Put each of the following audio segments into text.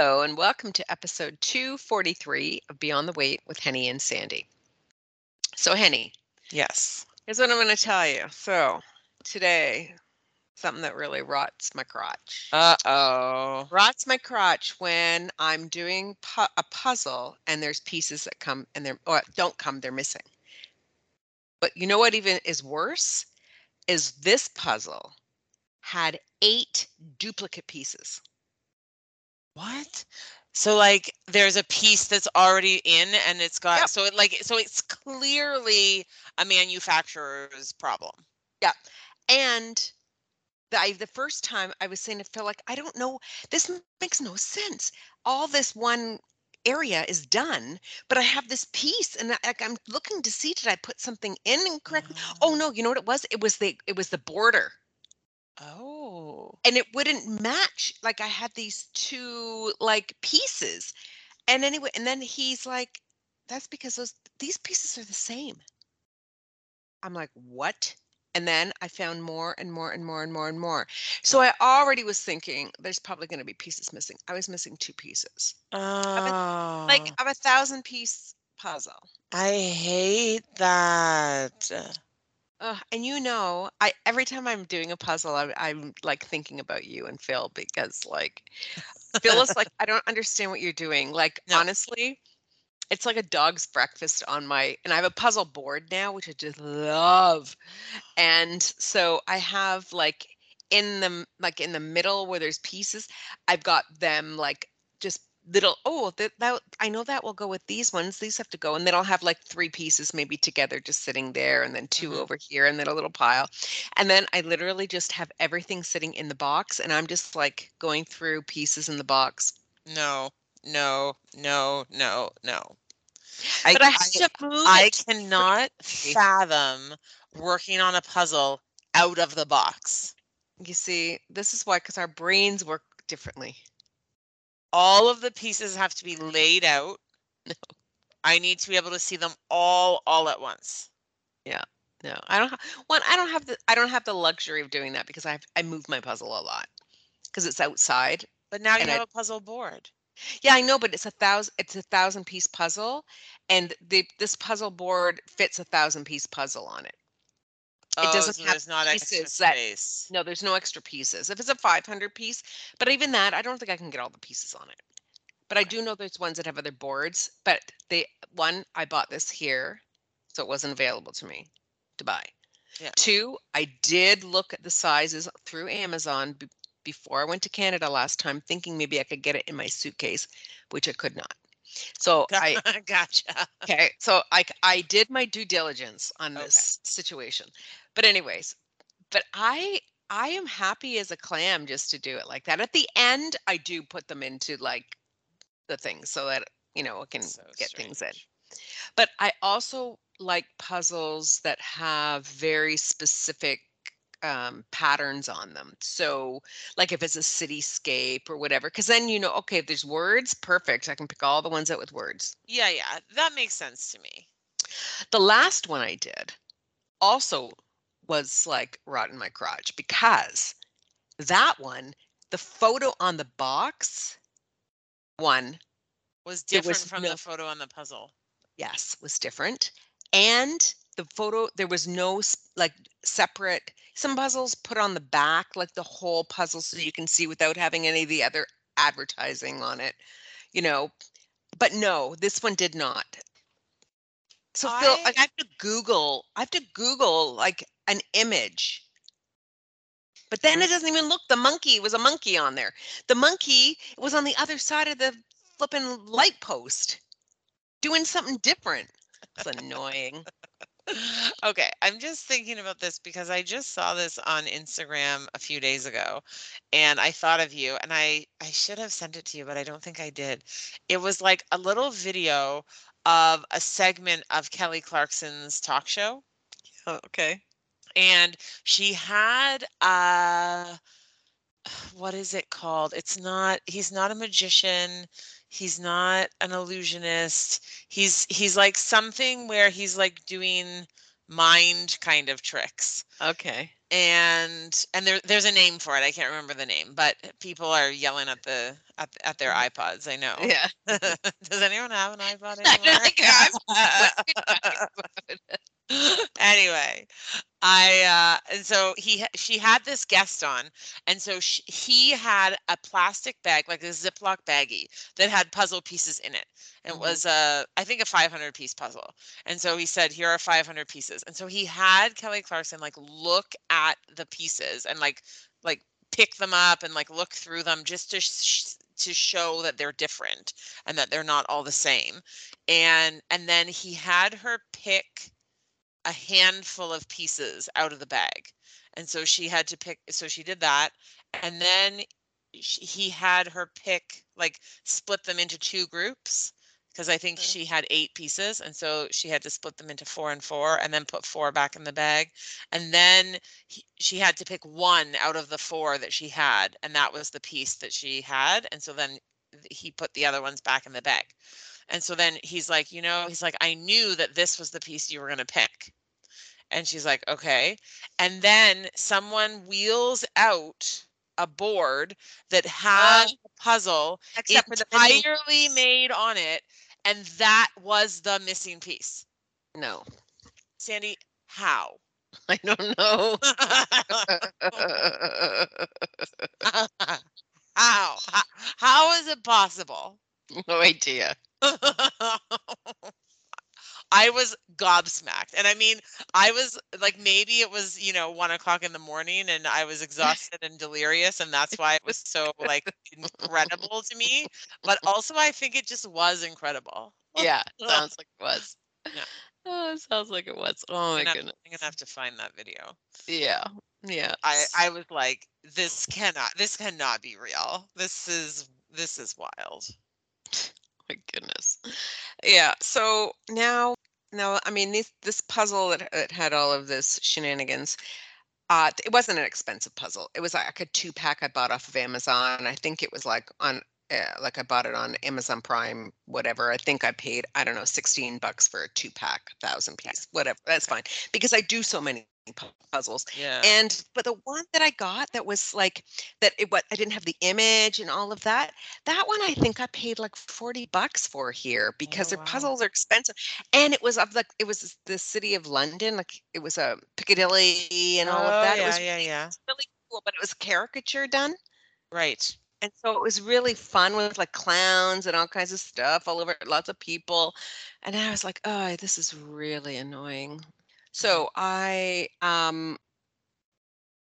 Hello, and welcome to episode 243 of Beyond the Weight with Henny and Sandy. So, Henny, Yes. here's what I'm going to tell you. So, today, something that really rots my crotch. Uh oh. rots my crotch when I'm doing pu- a puzzle and there's pieces that come and they're or don't come, they're missing. But you know what even is worse is this puzzle had eight duplicate pieces. What? So like there's a piece that's already in and it's got Yep. so it like so it's clearly a manufacturer's problem. Yeah. And the, I, the first time I was saying to Phil, like, I don't know, this makes no sense. All this one area is done, but I have this piece, and I, like I'm looking to see did I put something in incorrectly? Oh no, you know what it was? It was the it was the border. Oh. Oh. and it wouldn't match like i had these two like pieces. And anyway and then he's like that's because those these pieces are the same. I'm like what? And then i found more and more and more and more and more. So i already was thinking there's probably going to be pieces missing. I was missing two pieces Oh. like ah. of a thousand piece puzzle. I hate that. Ugh, and you know, I every time I'm doing a puzzle, I, I'm like thinking about you and Phil because like Phil is like, I don't understand what you're doing. Like No. honestly, it's like a dog's breakfast on my and I have a puzzle board now, which I just love. And so I have like in the like in the middle where there's pieces, I've got them like just little oh that, that I know that will go with these ones. These have to go, and then I'll have like three pieces maybe together just sitting there, and then 2 Mhm. over here, and then a little pile. And then I literally just have everything sitting in the box, and I'm just like going through pieces in the box. No. No. No. No. No. but I have to move I cannot fathom working on a puzzle out of the box. You see, this is why because our brains work differently. All of the pieces have to be laid out. No. I need to be able to see them all all at once. Yeah. No, I don't. Ha- one, I don't have the. I don't have the luxury of doing that because I have, I move my puzzle a lot because it's outside. But now you have a puzzle board. Yeah, I know, but it's a thousand. It's a thousand piece puzzle, and the this puzzle board fits a thousand piece puzzle on it. Oh, doesn't so have there's not extra pieces that- space. No, there's no extra pieces. If it's a 500 piece, but even that, I don't think I can get all the pieces on it. But I do know there's ones that have other boards. But the one I bought this here, so it wasn't available to me to buy. Yeah. Two, I did look at the sizes through Amazon b- before I went to Canada last time, thinking maybe I could get it in my suitcase, which I could not. So I gotcha. okay so I I did my due diligence on Okay. this situation but anyways but i i am happy as a clam just to do it like that. At the end i do put them into like the things so that you know it can So get things in. but i also like puzzles that have very specific um, patterns on them. So like if it's a cityscape or whatever because then you know okay if there's words perfect i can pick all the ones out with words. Yeah, yeah, that makes sense to me. the last one I did also was like rotten my crotch because that one, the photo on the box, one, Was different was from no- the photo on the puzzle. yes, was different. And the photo, there was no like separate, some puzzles put on the back, like the whole puzzle so you can see without having any of the other advertising on it, you know. But no, this one did not. So Phil, I- like I have to Google, I have to Google like an image. But then mm-hmm. it doesn't even look the monkey was a monkey on there. The monkey was on the other side of the flipping light post doing something different. It's annoying. okay, I'm just thinking about this because I just saw this on Instagram a few days ago and I thought of you and I I should have sent it to you but I don't think I did. It was like a little video of a segment of Kelly Clarkson's talk show Oh, okay. And she had uh what is it called? It's not he's not a magician. He's not an illusionist. He's he's like something where he's like doing mind kind of tricks. Okay. and and there there's a name for it. I can't remember the name, but people are yelling at the at, at their iPods. I know. Yeah. Does anyone have an iPod anymore? anyway, I uh and so he she had this guest on and so she, he had a plastic bag like a Ziploc baggie that had puzzle pieces in it. It Mhm. was a I think a 500 piece puzzle. And so he said here are 500 pieces. And so he had Kelly Clarkson like look at the pieces and like like pick them up and like look through them just to sh- to show that they're different and that they're not all the same. And and then he had her pick a handful of pieces out of the bag. And so she had to pick, so she did that. And then sh he had her pick, like split them into two groups. Cause I think Okay. she had eight pieces. And so she had to split them into four and four and then put four back in the bag. And then he, she had to pick one out of the four that she had. And that was the piece that she had. And so then he put the other ones back in the bag. And so then he's like, you know, he's like, I knew that this was the piece you were going to pick. And she's like, okay. And then someone wheels out a board that has a puzzle Except for the entirely made on it. And that was the missing piece. No, Sandy, how? I don't know. How, how is it possible? no idea. I was gobsmacked. And I mean, I was like, maybe it was, you know, one o'clock in the morning and I was exhausted and delirious. And that's why it was so like incredible to me. But also, I think it just was incredible. Yeah, sounds like it was. Yeah. Oh, it sounds like it was. Oh my I'm gonna, goodness. I'm gonna have to find that video. Yeah, yeah. I, I was like, this cannot, this cannot be real. This is, this is wild. My goodness. Yeah. So now, now, I mean, this this puzzle that, that had all of this shenanigans. Uh, it wasn't an expensive puzzle. It was like a two pack I bought off of Amazon. I think it was like on, uh, like I bought it on Amazon Prime, whatever. I think I paid, I don't know, sixteen bucks for a two pack, thousand piece, whatever. That's fine because I do so many puzzles. Yeah. And but the one that I got that was like that it what I didn't have the image and all of that. That one I think I paid like 40 bucks for here because Oh, their wow. puzzles are expensive. And it was of like it was the city of London, like it was a Piccadilly and all oh, of that. Yeah, it was yeah, yeah. really cool, but it was caricature done. Right. And so it was really fun with like clowns and all kinds of stuff all over, lots of people. And I was like, oh, this is really annoying. So I um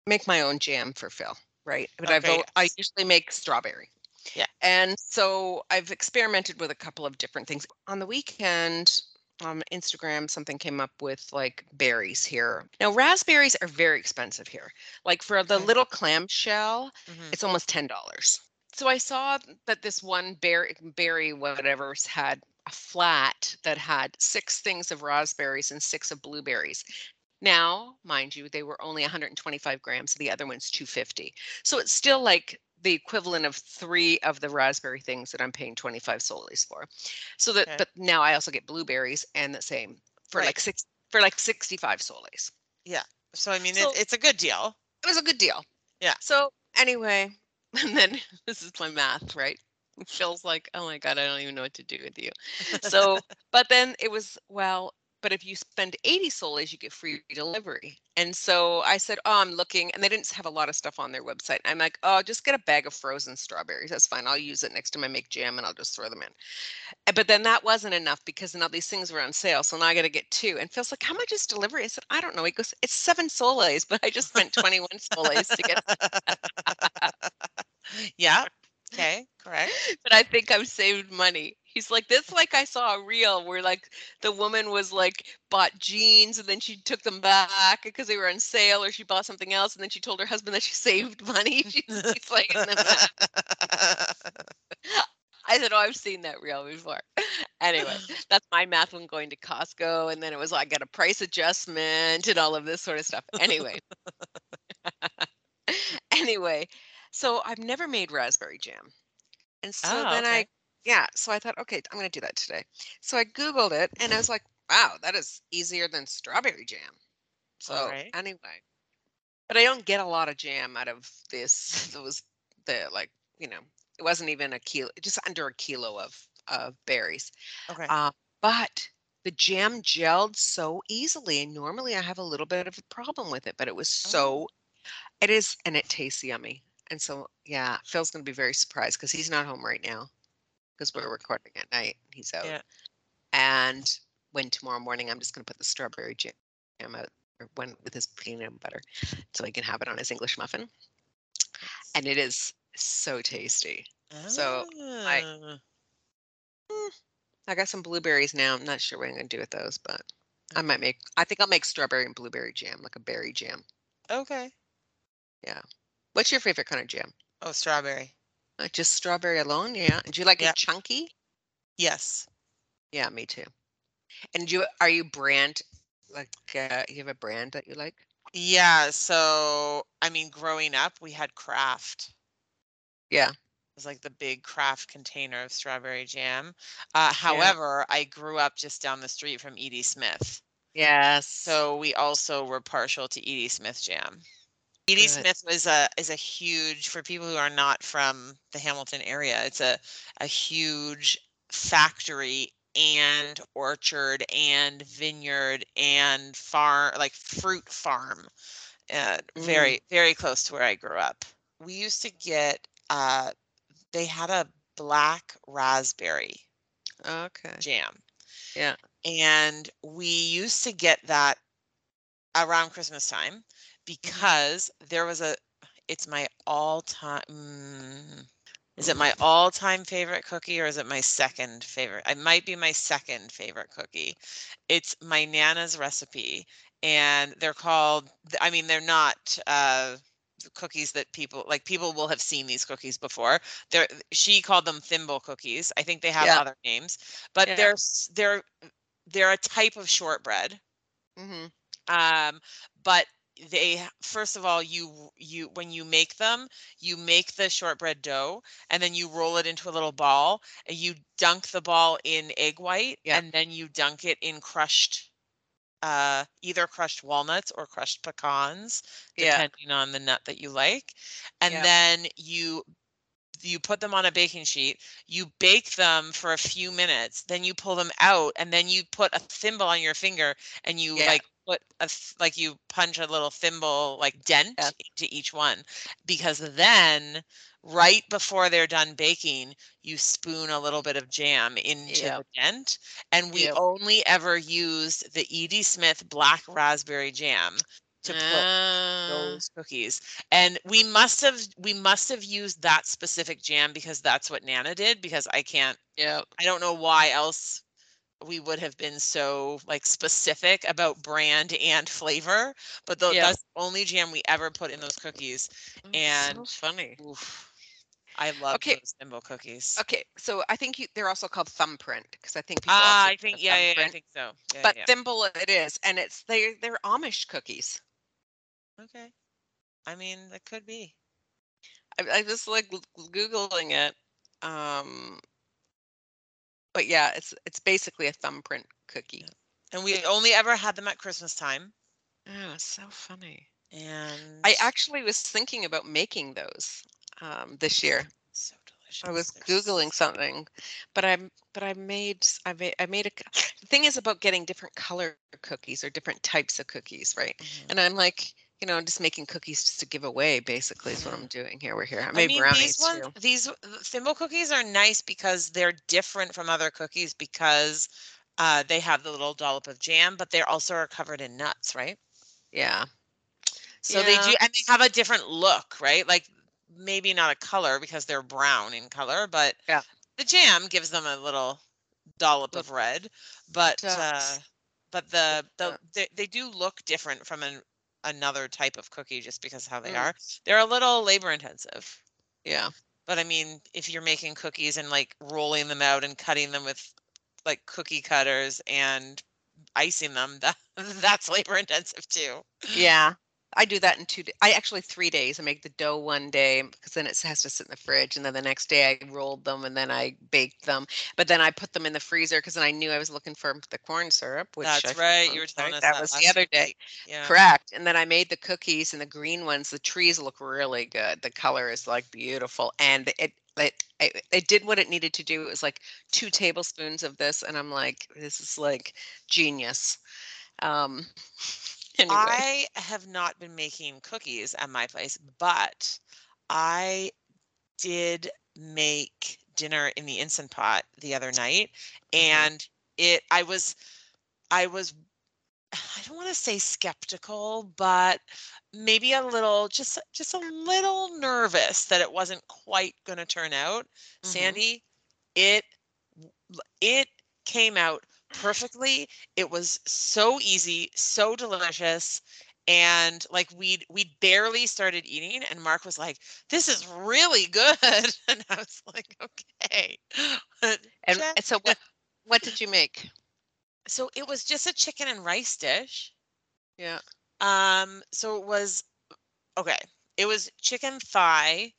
make my own jam for Phil, right? But I Okay, vote I usually make strawberry. Yeah. And so I've experimented with a couple of different things. On the weekend, on Instagram, something came up with like berries here. Now, raspberries are very expensive here. Like for the little clamshell, Mhm. it's almost ten dollars. So I saw that this one berry, berry whatever had a flat that had six things of raspberries and six of blueberries. Now, mind you, they were only 125 grams. The other one's 250. So it's still like the equivalent of three of the raspberry things that I'm paying 25 soles for. So that, Okay. but now I also get blueberries and the same for Right. like six for like 65 soles. Yeah. So I mean, So- it, it's a good deal. it was a good deal. Yeah. So anyway, and then this is my math, right? Phil's like, oh my God, I don't even know what to do with you. So, but then it was, well, but if you spend 80 soles, you get free delivery. And so I said, oh, I'm looking, and they didn't have a lot of stuff on their website. I'm like, oh, just get a bag of frozen strawberries. That's fine. I'll use it next time I make jam and I'll just throw them in. Uh, But then that wasn't enough because now these things were on sale. So now I got to get two. And Phil's like, how much is delivery? I said, I don't know. He goes, it's seven soles, but I just spent 21 soles to get yeah. Okay. Correct. but I think I've saved money. He's like, this like I saw a reel where like the woman was like bought jeans and then she took them back because they were on sale or she bought something else and then she told her husband that she saved money. She's, he's like, in the math. I said, oh, I've seen that reel before. anyway, that's my math when going to Costco. And then it was like, I got a price adjustment and all of this sort of stuff. Anyway. anyway, so I've never made raspberry jam. And so Oh, then I. yeah, so I thought, okay, I'm going to do that today. So I Googled it and I was like, wow, that is easier than strawberry jam. So anyway, But I don't get a lot of jam out of this. Those the like you know it wasn't even a kilo, just under a kilo of of berries. Okay. Uh, but the jam gelled so easily, and normally I have a little bit of a problem with it, but it was Oh. so. It is, and it tastes yummy. And so, yeah, Phil's gonna be very surprised because he's not home right now because we're recording at night. He's out. Yeah. And when tomorrow morning, I'm just gonna put the strawberry jam out or when with his peanut butter, so he can have it on his English muffin. And it is so tasty. so I- Ah, I got some blueberries now. I'm not sure what I'm gonna do with those, but I might make. I think I'll make strawberry and blueberry jam, like a berry jam. okay. Yeah. What's your favorite kind of jam? Oh, strawberry. Uh, just strawberry alone? Yeah. Do you like Yeah. it chunky? Yes. Yeah, me too. And do you are you brand like uh, you have a brand that you like? Yeah. So, I mean, growing up, we had Kraft. Yeah. It was like the big Kraft container of strawberry jam. Uh, however, I grew up just down the street from E.D. Smith. Yes. So we also were partial to E.D. Smith jam. E.D. Good. Smith was a is a huge for people who are not from the Hamilton area. It's a a huge factory and orchard and vineyard and farm like fruit farm. Uh, Mm. very very close to where I grew up. We used to get uh they had a black raspberry okay. jam. Yeah. And we used to get that around Christmas time because there was a it's my all-time mm, is it my all-time favorite cookie or is it my second favorite? It might be my second favorite cookie. It's my nana's recipe and they're called I mean they're not uh cookies that people like people will have seen these cookies before. They're she called them thimble cookies. I think they have Yeah. other names, but Yeah. they're they're they're a type of shortbread. Mm-hmm. Um, but they first of all you you when you make them you make the shortbread dough and then you roll it into a little ball and you dunk the ball in egg white Yeah. and then you dunk it in crushed uh either crushed walnuts or crushed pecans Yeah. depending on the nut that you like and Yeah. then you you put them on a baking sheet you bake them for a few minutes then you pull them out and then you put a thimble on your finger and you Yeah. like put a like you punch a little thimble like dent Yeah. into each one because then right before they're done baking you spoon a little bit of jam into the dent and we only ever used the E.D. Smith black raspberry jam to put Uh, those cookies and we must have we must have used that specific jam because that's what nana did because i can't yeah. i don't know why else we would have been so like specific about brand and flavor but tho- Yeah. that's the only jam we ever put in those cookies So and- funny. Oof, i love Okay. those thimble cookies Okay, so I think you, they're also called thumbprint because I think people. ah i think yeah, yeah, yeah i think so yeah, But thimble it is, and it's they they're Amish cookies. okay i mean that could be I, I just like googling it. Um, but yeah, it's it's basically a thumbprint cookie. and we only ever had them at christmas time Oh, so funny. and I actually was thinking about making those um, this year. so delicious I was They're googling so something, but I'm but I made I made I made a The thing is about getting different color cookies or different types of cookies, right? Mhm. And I'm like, you know, I'm just making cookies just to give away. Basically, is what. I'm doing here. We're here. I I made mean, brownies these ones, too. these thimble cookies are nice because they're different from other cookies because uh, they have the little dollop of jam, but they also are covered in nuts, right? Yeah. So they do, and they have a different look, right? Like maybe not a color because they're brown in color, but Yeah. the jam gives them a little dollop of red. But uh, but the the they, they do look different from an, another type of cookie just because how they Mm. are. They're a little labor intensive. Yeah. But I mean, if you're making cookies and like rolling them out and cutting them with like cookie cutters and icing them, that that's labor intensive too. Yeah. I do that in two. I actually three days. I make the dough one day because then it has to sit in the fridge, and then the next day I rolled them and then I baked them. But then I put them in the freezer because then I knew I was looking for the corn syrup. Which I That's right. You were telling us that that was the other day. Yeah. Correct. And then I made the cookies and the green ones. The trees look really good. The color is like beautiful, and it it it, it did what it needed to do. It was like two tablespoons of this, and I'm like, this is like genius. Um, anyway, I have not been making cookies at my place, but I did make dinner in the Instant Pot the other night and it I was I was I don't want to say skeptical, but maybe a little just just a little nervous that it wasn't quite going to turn out. Mhm. Sandy, it it came out perfectly. It was so easy, so delicious. And like we'd we barely started eating, and Mark was like, "This is really good," and I was like, "Okay." and, and so what what did you make? So it was just a chicken and rice dish. Yeah. Um, so it was okay. It was chicken thigh,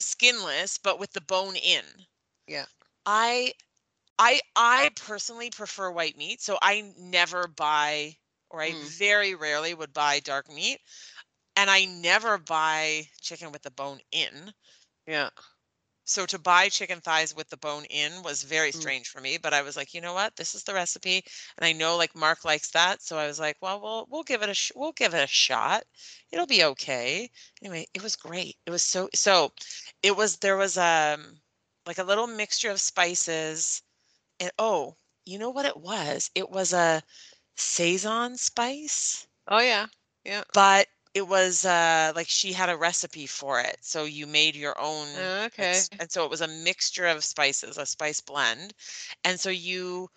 skinless, but with the bone in. Yeah. I I I personally prefer white meat, so I never buy or I Mm. very rarely would buy dark meat. And I never buy chicken with the bone in. Yeah. So to buy chicken thighs with the bone in was very Mm. strange for me, but I was like, you know what? This is the recipe, and I know like Mark likes that, so I was like, well, we'll we'll give it a sh- we'll give it a shot. It'll be okay. Anyway, it was great. It was so so. It was there was um like a little mixture of spices, and oh, you know what it was? It was a sazón spice Oh yeah. Yeah. but it was uh like she had a recipe for it so you made your own Okay. s- and so it was a mixture of spices a spice blend and so you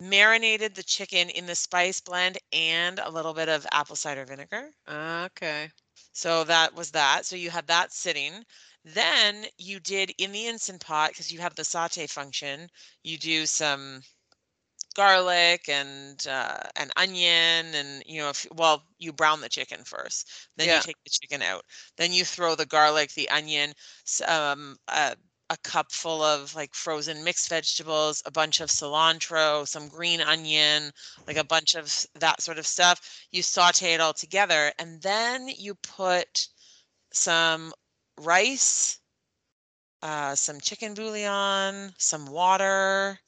marinated the chicken in the spice blend and a little bit of apple cider vinegar Okay. so that was that so you had that sitting then you did in the instant pot because you have the saute function you do some garlic and uh, an onion and you know if well you brown the chicken first then Yeah. you take the chicken out then you throw the garlic the onion um, a, a cup full of like frozen mixed vegetables a bunch of cilantro some green onion like a bunch of that sort of stuff you saute it all together and then you put some rice uh, some chicken bouillon some water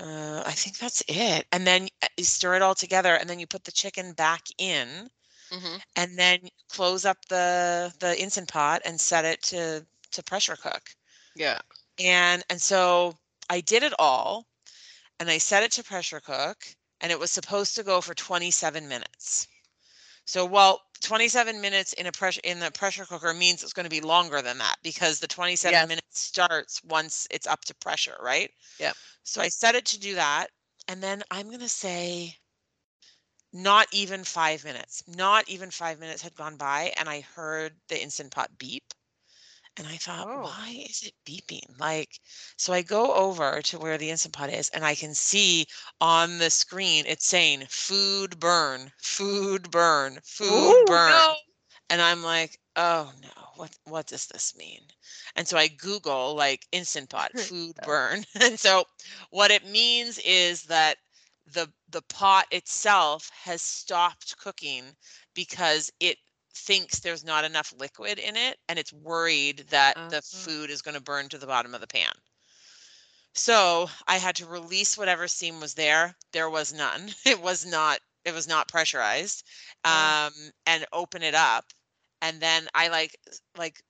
uh, I think that's it. And then you stir it all together, and then you put the chicken back in, hmm and then close up the the instant pot and set it to to pressure cook. Yeah. And and so I did it all, and I set it to pressure cook, and it was supposed to go for 27 minutes. So well, 27 minutes in a pressure in the pressure cooker means it's going to be longer than that because the 27 Yes. minutes starts once it's up to pressure, right? Yeah. So I set it to do that, and then I'm going to say not even 5 minutes. Not even 5 minutes had gone by and I heard the instant pot beep. And I thought, Oh. why is it beeping? Like, so I go over to where the Instant Pot is and I can see on the screen it's saying food burn, food burn, food Ooh, burn. no. And I'm like, oh no, what what does this mean? And so I Google like Instant Pot food burn. And so what it means is that the the pot itself has stopped cooking because it thinks there's not enough liquid in it and it's worried that the Uh-huh. food is going to burn to the bottom of the pan. So I had to release whatever steam was there. There was none. It was not it was not pressurized. Oh. Um and open it up. And then I like like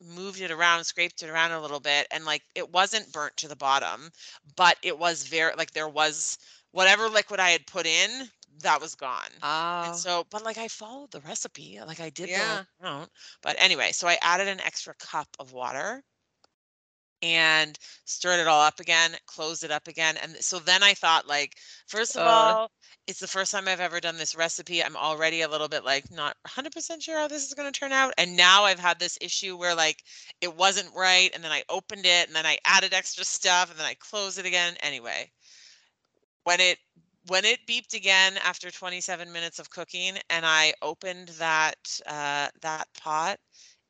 moved it around, scraped it around a little bit, and like it wasn't burnt to the bottom, but it was very like there was whatever liquid I had put in, that was gone. And Oh. so, but like I followed the recipe, like I did Yeah. the amount. But anyway, so I added an extra cup of water and stirred it all up again, closed it up again. And so then I thought, like, first of Uh. all, it's the first time I've ever done this recipe. I'm already a little bit like not 100% sure how this is going to turn out. And now I've had this issue where like it wasn't right. And then I opened it and then I added extra stuff and then I closed it again. Anyway, when it when it beeped again after 27 minutes of cooking and I opened that uh, that pot,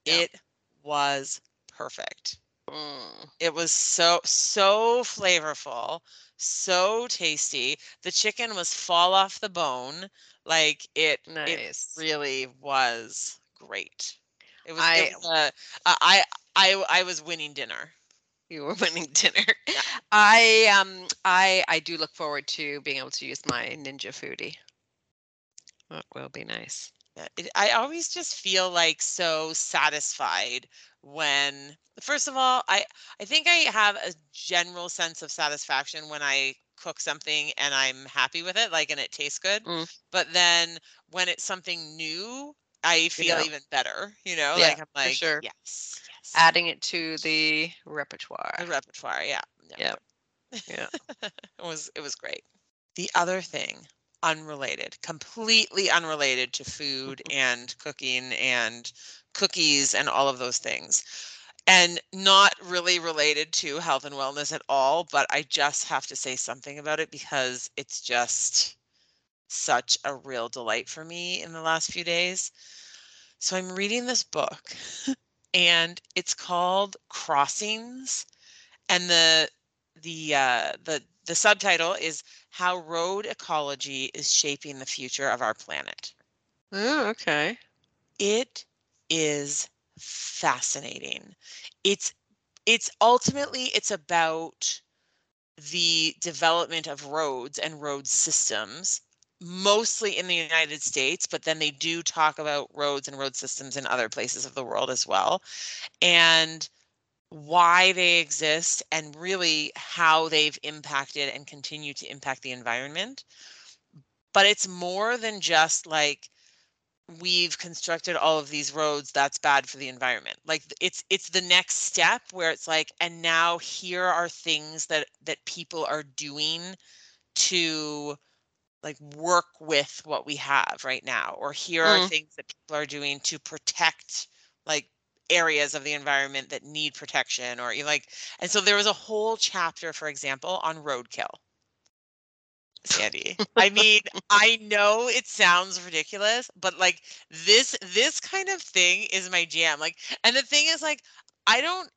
Yeah. it was perfect. Mm. It was so so flavorful, so tasty. The chicken was fall off the bone. Like it it Nice. really was great. It was, I- it was uh, I I I was winning dinner. You were winning dinner. Yeah. I um I I do look forward to being able to use my Ninja Foodi. That will be nice. I always just feel like so satisfied when first of all, I I think I have a general sense of satisfaction when I cook something and I'm happy with it, like and it tastes good. Mm. But then when it's something new, I feel Yeah. even better, you know? Yeah, like I'm like sure. yes, yes. Adding it to the repertoire. the repertoire, yeah. Yeah. Yeah. it was it was great. The other thing, unrelated, completely unrelated to food and cooking and cookies and all of those things. And not really related to health and wellness at all, but I just have to say something about it because it's just such a real delight for me in the last few days. So I'm reading this book and it's called Crossings and the the uh, the the subtitle is how road ecology is shaping the future of our planet. Oh, okay. It is fascinating. It's it's ultimately it's about the development of roads and road systems mostly in the United States, but then they do talk about roads and road systems in other places of the world as well. And why they exist and really how they've impacted and continue to impact the environment. But it's more than just like we've constructed all of these roads that's bad for the environment. Like it's it's the next step where it's like and now here are things that that people are doing to like work with what we have right now or here are Mm. things that people are doing to protect like areas of the environment that need protection or you like and so there was a whole chapter for example on roadkill sandy i mean i know it sounds ridiculous but like this this kind of thing is my jam like and the thing is like i don't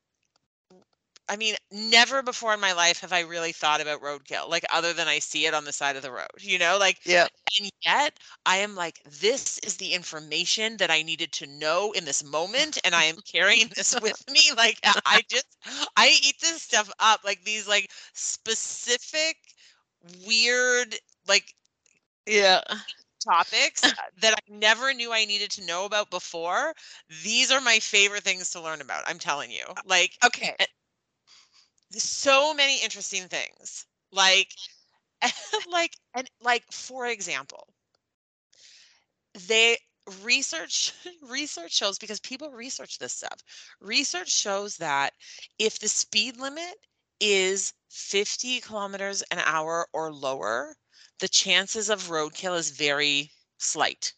I mean, never before in my life have I really thought about roadkill, like other than I see it on the side of the road, you know, like Yeah. and yet I am like, this is the information that I needed to know in this moment. And I am carrying this with me. Like I just, I eat this stuff up, like these like specific, weird, like Yeah. topics uh, that I never knew I needed to know about before. These are my favorite things to learn about. I'm telling you. Like Okay. So many interesting things. Like like and like for example, they research research shows because people research this stuff. Research shows that if the speed limit is 50 kilometers an hour or lower, the chances of roadkill is very slight.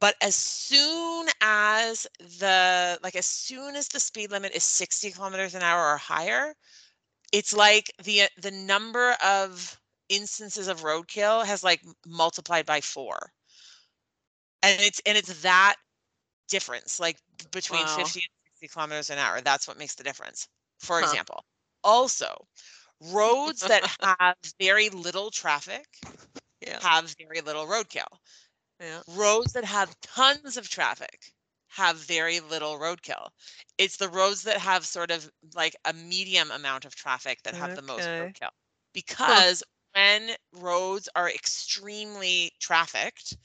But as soon as the like as soon as the speed limit is 60 kilometers an hour or higher, it's like the uh, the number of instances of roadkill has like multiplied by 4 and it's and it's that difference like between Wow. 50 and 60 kilometers an hour that's what makes the difference for Huh. example also roads that have very little traffic Yeah. have very little roadkill Yeah. roads that have tons of traffic have very little roadkill. It's the roads that have sort of like a medium amount of traffic that have the most roadkill. Because when roads are extremely trafficked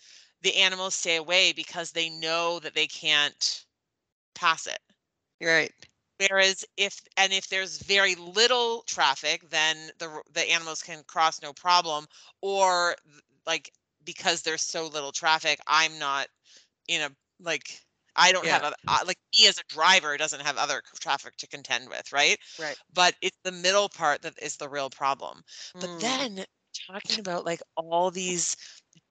the animals stay away because they know that they can't pass it. Right. whereas if and if there's very little traffic then the the animals can cross no problem or like because there's so little traffic i'm not in a like i don't have Yeah. other, uh, like me as a driver doesn't have other traffic to contend with right Right. but it's the middle part that is the real problem but Mm. then talking about like all these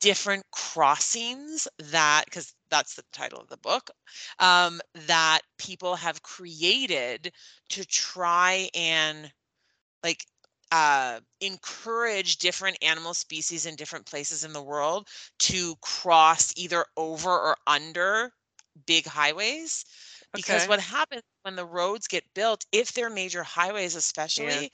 different crossings that because that's the title of the book um, that people have created to try and like uh, encourage different animal species in different places in the world to cross either over or under big highways because what happens when the roads get built if they're major highways especially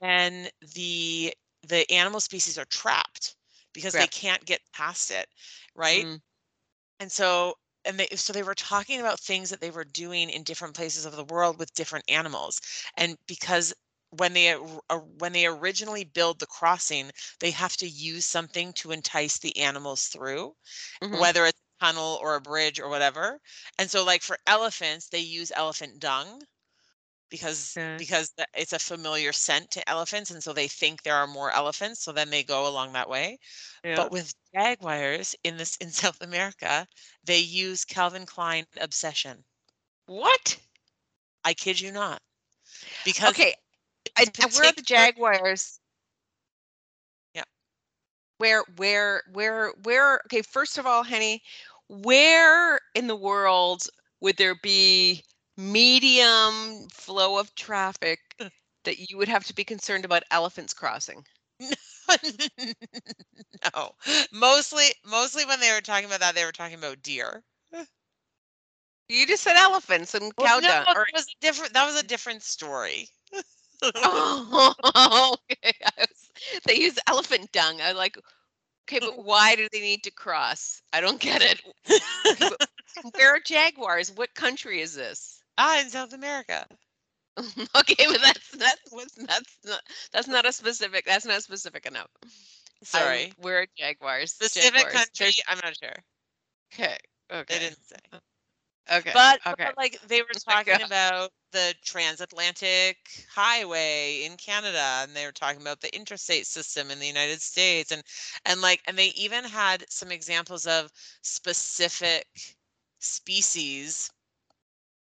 then the the animal species are trapped because they can't get past it right? Mm, and so and they so they were talking about things that they were doing in different places of the world with different animals and because when they when they originally build the crossing they have to use something to entice the animals through mhm. whether it's a tunnel or a bridge or whatever and so like for elephants they use elephant dung because Okay. because it's a familiar scent to elephants and so they think there are more elephants so then they go along that way Yeah. but with jaguars in this in South America, they use Calvin Klein obsession. what? I kid you not. Because Okay. I, where are the Jaguars? Yeah. Where, where, where, where? Okay, first of all, Henny, where in the world would there be medium flow of traffic that you would have to be concerned about elephants crossing? no. Mostly mostly when they were talking about that, they were talking about deer. You just said elephants and cow Well, no, dung. that was a different that was a different story. Oh, okay. Was- they use elephant dung. I like. Okay, but why do they need to cross? I don't get it. Okay, Where are jaguars? What country is this? ah, in South America. okay, but that's that's that's not that's not a specific. That's not specific enough. Sorry. where are jaguars? Specific Jaguars. country, I'm not sure. Okay. Okay. They didn't say. Okay. But, okay. but, like they were Oh talking about the transatlantic highway in Canada and they were talking about the interstate system in the United States and and like and they even had some examples of specific species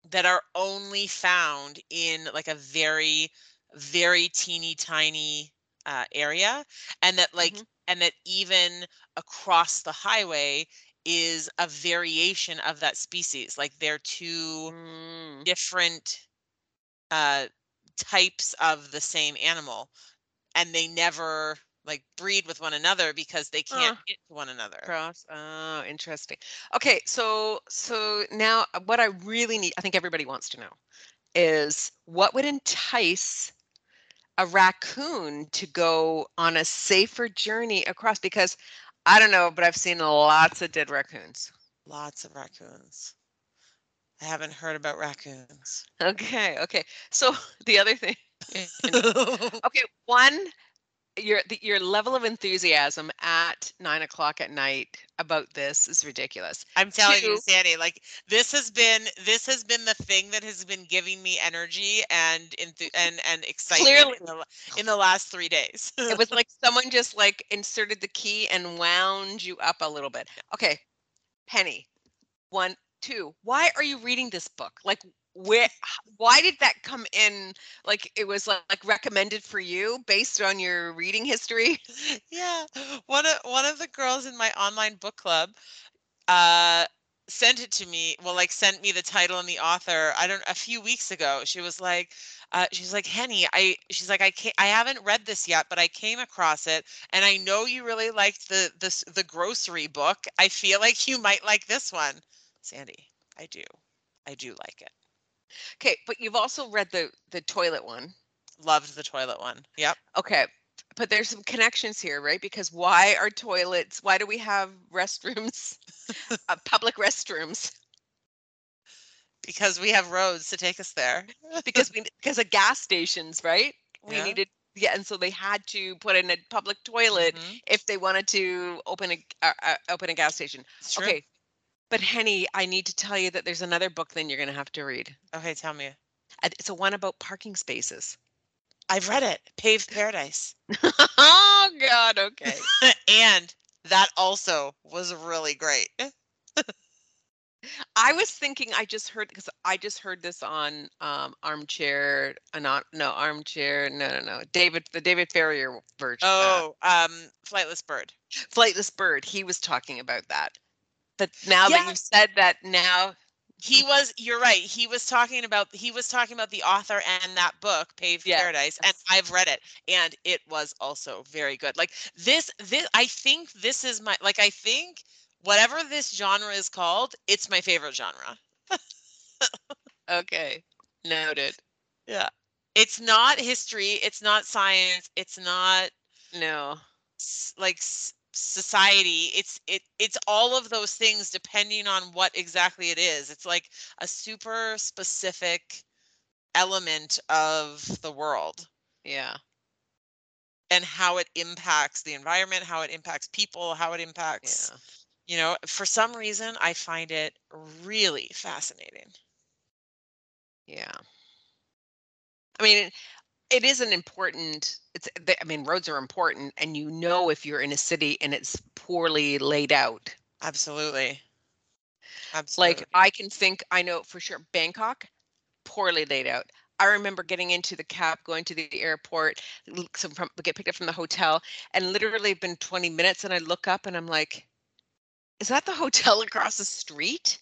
that are only found in like a very very teeny tiny uh, area and that like Mhm. and that even across the highway is a variation of that species like they're two Mm, different uh types of the same animal and they never like breed with one another because they can't Uh, get to one another cross. Oh, interesting. Okay, so so now uh, what I really need, I think everybody wants to know, is what would entice a raccoon to go on a safer journey across? Because I don't know, but I've seen lots of dead raccoons. lots of raccoons i haven't heard about raccoons Okay, okay. So the other thing, okay, one, your the, your level of enthusiasm at nine o'clock at night about this is ridiculous. i'm telling you sandy like this has been this has been the thing that has been giving me energy and enthu- and and excitement Clearly. in the, in the last three days it was like someone just like inserted the key and wound you up a little bit. Okay, Penny, one, two. Why are you reading this book? Like, where? Why did that come in? Like, it was like, like recommended for you based on your reading history. yeah one of one of the girls in my online book club uh sent it to me well like sent me the title and the author i don't a few weeks ago she was like uh, she's like henny i she's like i can't i haven't read this yet but i came across it and i know you really liked the this the grocery book i feel like you might like this one sandy i do i do like it Okay, but you've also read the the toilet one. loved the toilet one yep Okay, but there's some connections here, right? Because why are toilets? Why do we have restrooms, uh, public restrooms? because we have roads to take us there because we because of gas stations, right? We Yeah. needed yeah, and so they had to put in a public toilet Mhm. if they wanted to open a uh, uh, open a gas station. Okay, but Henny, I need to tell you that there's another book then you're going to have to read. okay tell me Uh, It's a one about parking spaces. I've read it, Paved Paradise. oh God, okay. and that also was really great. I was thinking I just heard because I just heard this on um, Armchair, uh, not no Armchair, no no no David the David Farrier version. uh, Oh, um, Flightless Bird. Flightless Bird. He was talking about that. But now that you've said that, now he was you're right he was talking about he was talking about the author and that book paved Yeah. paradise and i've read it and it was also very good like this this i think this is my like i think whatever this genre is called it's my favorite genre Okay. Noted. yeah it's not history it's not science it's not No. like society it's it it's all of those things depending on what exactly it is it's like a super specific element of the world Yeah. and how it impacts the environment how it impacts people how it impacts Yeah. you know for some reason i find it really fascinating Yeah. I mean, it is an important. It's. the- I mean, roads are important, and you know if you're in a city and it's poorly laid out. absolutely absolutely Like I can think, I know for sure Bangkok, poorly laid out. I remember getting into the cab, going to the airport, some from get picked up from the hotel, and literally been 20 minutes, and I look up and I'm like, is that the hotel across the street?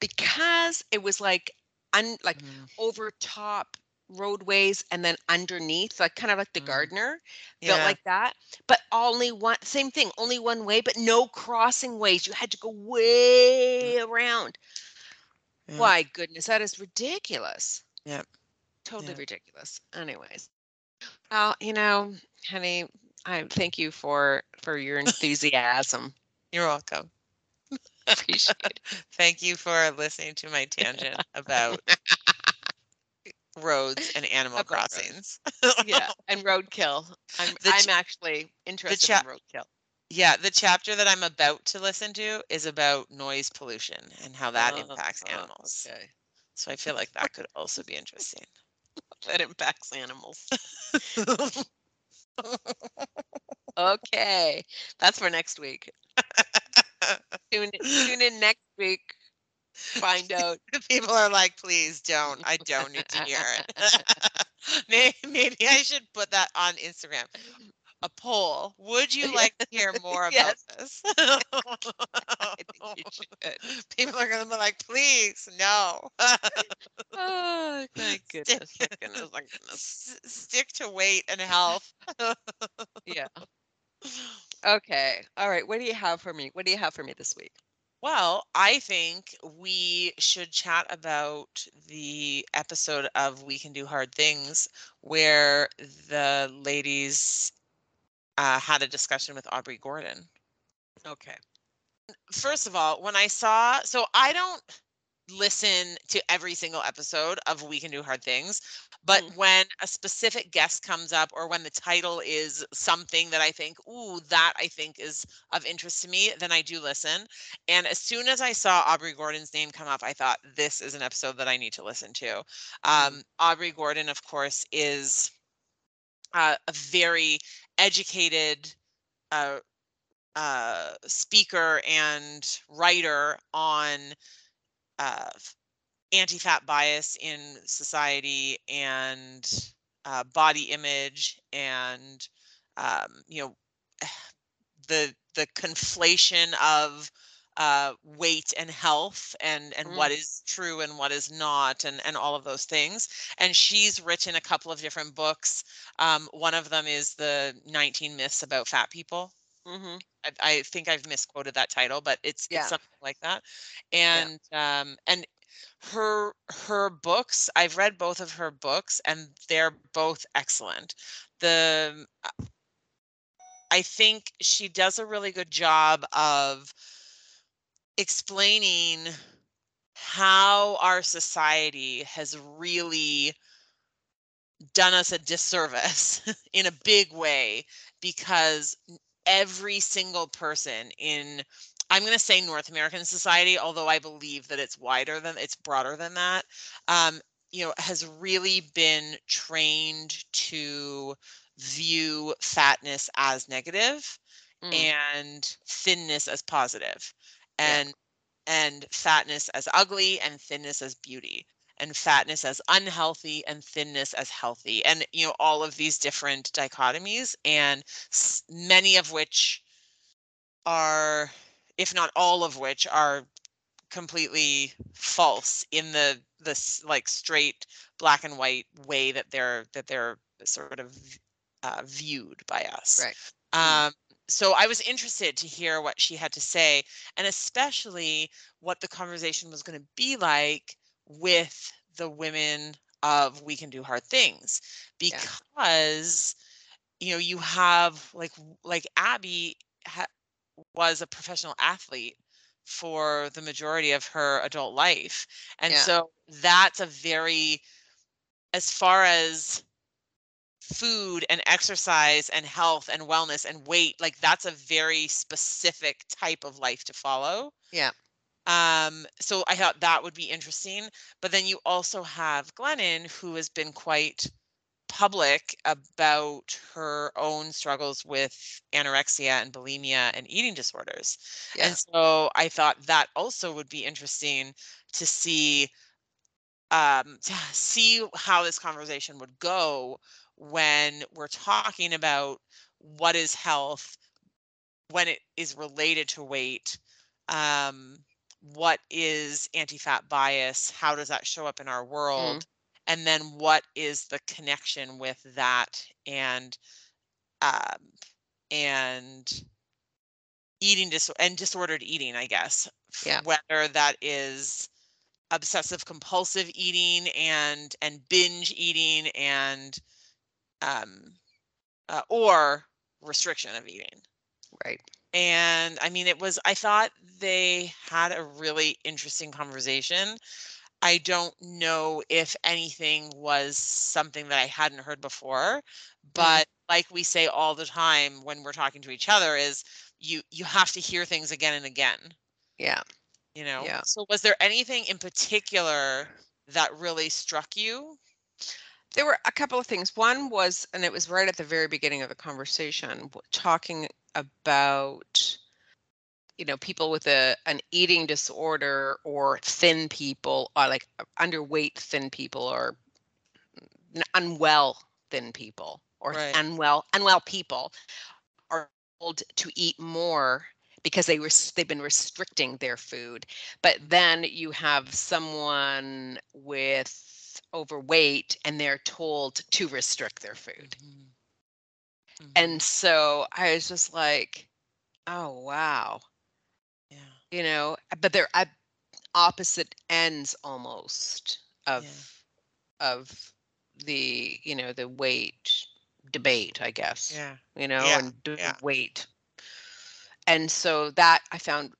Because it was like un like Mm, over top roadways and then underneath, like kind of like the Mm. Gardiner built like that, but only one same thing, only one way, but no crossing ways. You had to go way around. yeah, My goodness, that is ridiculous. Yep. Totally Yep. ridiculous. Anyways. Well, you know, Henny, I thank you for for your enthusiasm. you're welcome Appreciate it. thank you for listening to my tangent about roads and animal About crossings Yeah, and roadkill. I'm The I'm actually interested cha- in roadkill. Yeah, the chapter that I'm about to listen to is about noise pollution and how that Oh, impacts oh, animals. Okay. So I feel like that could also be interesting. That impacts animals. Okay. That's for next week. Tune tune in next week. Find out. People are like, please don't. I don't need to hear it. May- Maybe I should put that on Instagram. A poll. Would you like to hear more about this? I think you should. People are going to be like, please, no. Oh my goodness. My Stick- goodness. My goodness. S- Stick to weight and health. Yeah. Okay. All right. What do you have for me? What do you have for me this week? Well, I think we should chat about the episode of We Can Do Hard Things where the ladies uh, had a discussion with Aubrey Gordon. Okay. First of all, when I saw, so I don't listen to every single episode of We Can Do Hard Things, but Mm. when a specific guest comes up or when the title is something that I think, ooh, that I think is of interest to me, then I do listen. And as soon as I saw Aubrey Gordon's name come up, I thought this is an episode that I need to listen to. Um, Aubrey Gordon, of course, is uh, a very educated uh, uh, speaker and writer on uh, anti-fat bias in society and uh, body image and um, you know the the conflation of uh, weight and health and and what is true and what is not and and all of those things. And she's written a couple of different books. Um, one of them is the 19 myths about fat people Mm-hmm. I, I think I've misquoted that title, but it's Yeah. it's something like that. And um and her her books, I've read both of her books and they're both excellent. The uh, I think she does a really good job of explaining how our society has really done us a disservice in a big way because every single person in i'm going to say north american society although i believe that it's wider than it's broader than that um, you know has really been trained to view fatness as negative Mm. and thinness as positive Yeah. and and fatness as ugly and thinness as beauty and fatness as unhealthy and thinness as healthy and you know all of these different dichotomies and many of which are if not all of which are completely false in the this like straight black and white way that they're that they're sort of uh, viewed by us. Right. Um, so I was interested to hear what she had to say, and especially what the conversation was going to be like with the women of We Can Do Hard Things, because you know you have like like Abby ha- was a professional athlete for the majority of her adult life, and Yeah. so that's a very as far as food and exercise and health and wellness and weight like that's a very specific type of life to follow Yeah. Um so i thought that would be interesting but then you also have glennon who has been quite public about her own struggles with anorexia and bulimia and eating disorders Yeah. and so i thought that also would be interesting to see um to see how this conversation would go when we're talking about what is health when it is related to weight um what is anti-fat bias how does that show up in our world and then what is the connection with that and um and eating dis- and disordered eating i guess Yeah. whether that is obsessive compulsive eating and and binge eating and um uh, or restriction of eating Right. And i mean it was i thought they had a really interesting conversation i don't know if anything was something that i hadn't heard before mm-hmm. but like we say all the time when we're talking to each other is you you have to hear things again and again Yeah. you know Yeah. so was there anything in particular that really struck you There were a couple of things. One was, and it was right at the very beginning of the conversation, talking about, you know, people with a an eating disorder or thin people, or like underweight thin people, or unwell thin people, or Right. unwell unwell people, are told to eat more because they were they've been restricting their food. But then you have someone with overweight and they're told to restrict their food. Mm-hmm. Mhm. And so I was just like, oh wow, yeah you know, but they're at opposite ends almost of of the, you know, the weight debate, I guess. yeah You know, Yeah, and d- yeah. weight. And so that I found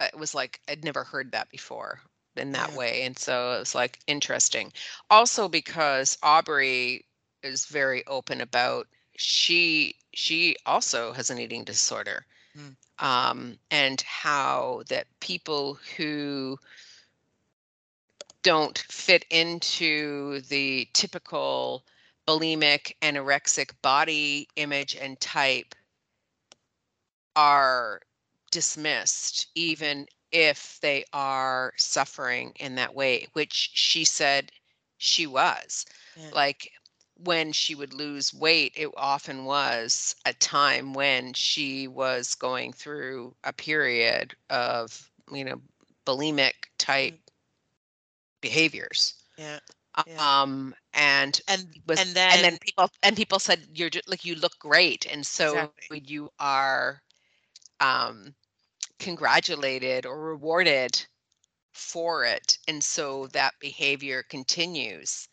uh, it was like I'd never heard that before in that Yeah. way. And so it was like interesting. Also because Aubrey is very open about she she also has an eating disorder. Mm. Um, and how that people who don't fit into the typical bulimic anorexic body image and type are dismissed even if they are suffering in that way which she said she was Yeah. like when she would lose weight it often was a time when she was going through a period of you know bulimic type behaviors. Yeah Yeah. um and and was and then and then people and people said you're just like you look great. And so Exactly. you are um congratulated or rewarded for it. And so that behavior continues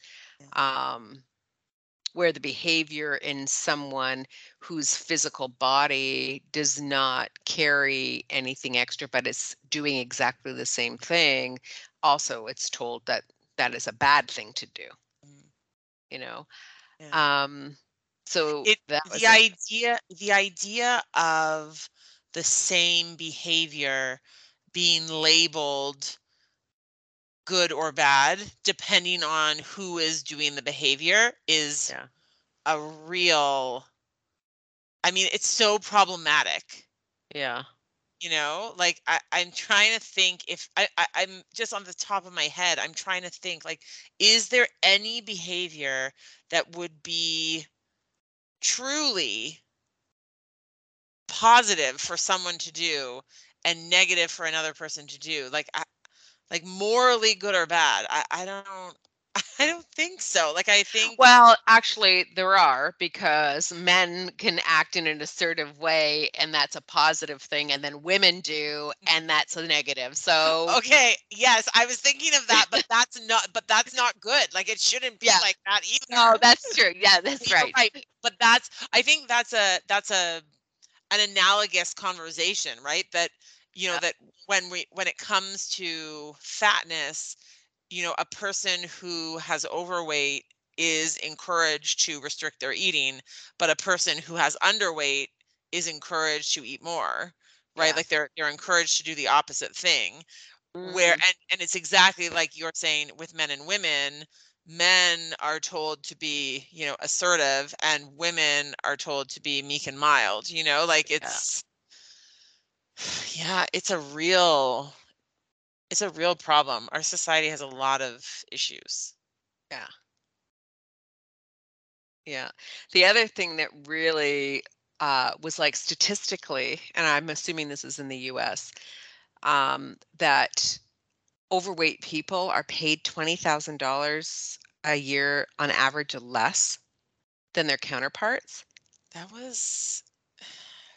um where the behavior in someone whose physical body does not carry anything extra but is doing exactly the same thing also it's told that that is a bad thing to do Mm, you know yeah. um so it the a- idea the idea of the same behavior being labeled good or bad depending on who is doing the behavior is Yeah. a real i mean it's so problematic. Yeah. You know like I, i'm trying to think if I, I i'm just on the top of my head i'm trying to think like is there any behavior that would be truly positive for someone to do and negative for another person to do? Like I, like morally good or bad. I, I don't I don't think so. Like I think Well, actually, there are because men can act in an assertive way, and that's a positive thing, and then women do, mm. and that's a negative. So, Okay, yes, I was thinking of that, but that's not but that's not good. Like it shouldn't be Yeah. like that either. no, that's true. Yeah, that's You're right. But that's I think that's a that's a an analogous conversation, right? That you know Yeah. that when we when it comes to fatness, you know, a person who has overweight is encouraged to restrict their eating, but a person who has underweight is encouraged to eat more, right? Yeah. Like they're they're encouraged to do the opposite thing. Where Mm, and and it's exactly like you're saying with men and women, men are told to be, you know, assertive and women are told to be meek and mild, you know? Like it's yeah, it's a real it's a real problem. Our society has a lot of issues. yeah. Yeah. The other thing that really uh, was like statistically, and I'm assuming this is in the US, um, that overweight people are paid $20,000 a year on average less than their counterparts. That was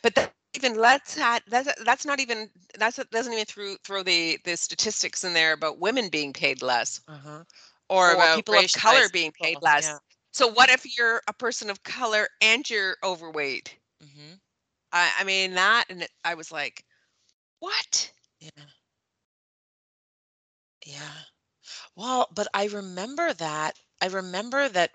But that even let's had that's that's not even that's doesn't even through throw the the statistics in there about women being paid less uh-huh. Or, or about people of color being paid people, less. Yeah. So what if you're a person of color and you're overweight? hmm I, I mean that, and it, I was like, what? Yeah. Yeah. Well, but I remember that. I remember that